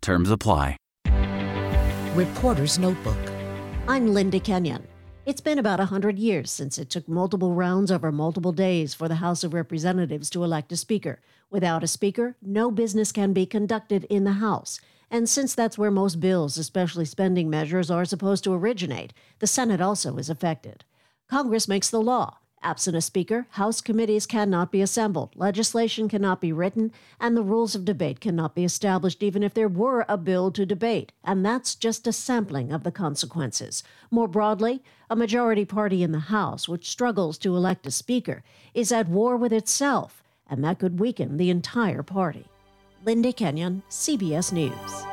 Terms apply. Reporter's Notebook. I'm Linda Kenyon. It's been about 100 years since it took multiple rounds over multiple days for the House of Representatives to elect a Speaker. Without a Speaker, no business can be conducted in the House. And since that's where most bills, especially spending measures, are supposed to originate, the Senate also is affected. Congress makes the law. Absent a speaker, House committees cannot be assembled, legislation cannot be written, and the rules of debate cannot be established even if there were a bill to debate. And that's just a sampling of the consequences. More broadly, a majority party in the House, which struggles to elect a speaker, is at war with itself, and that could weaken the entire party. Linda Kenyon, CBS News.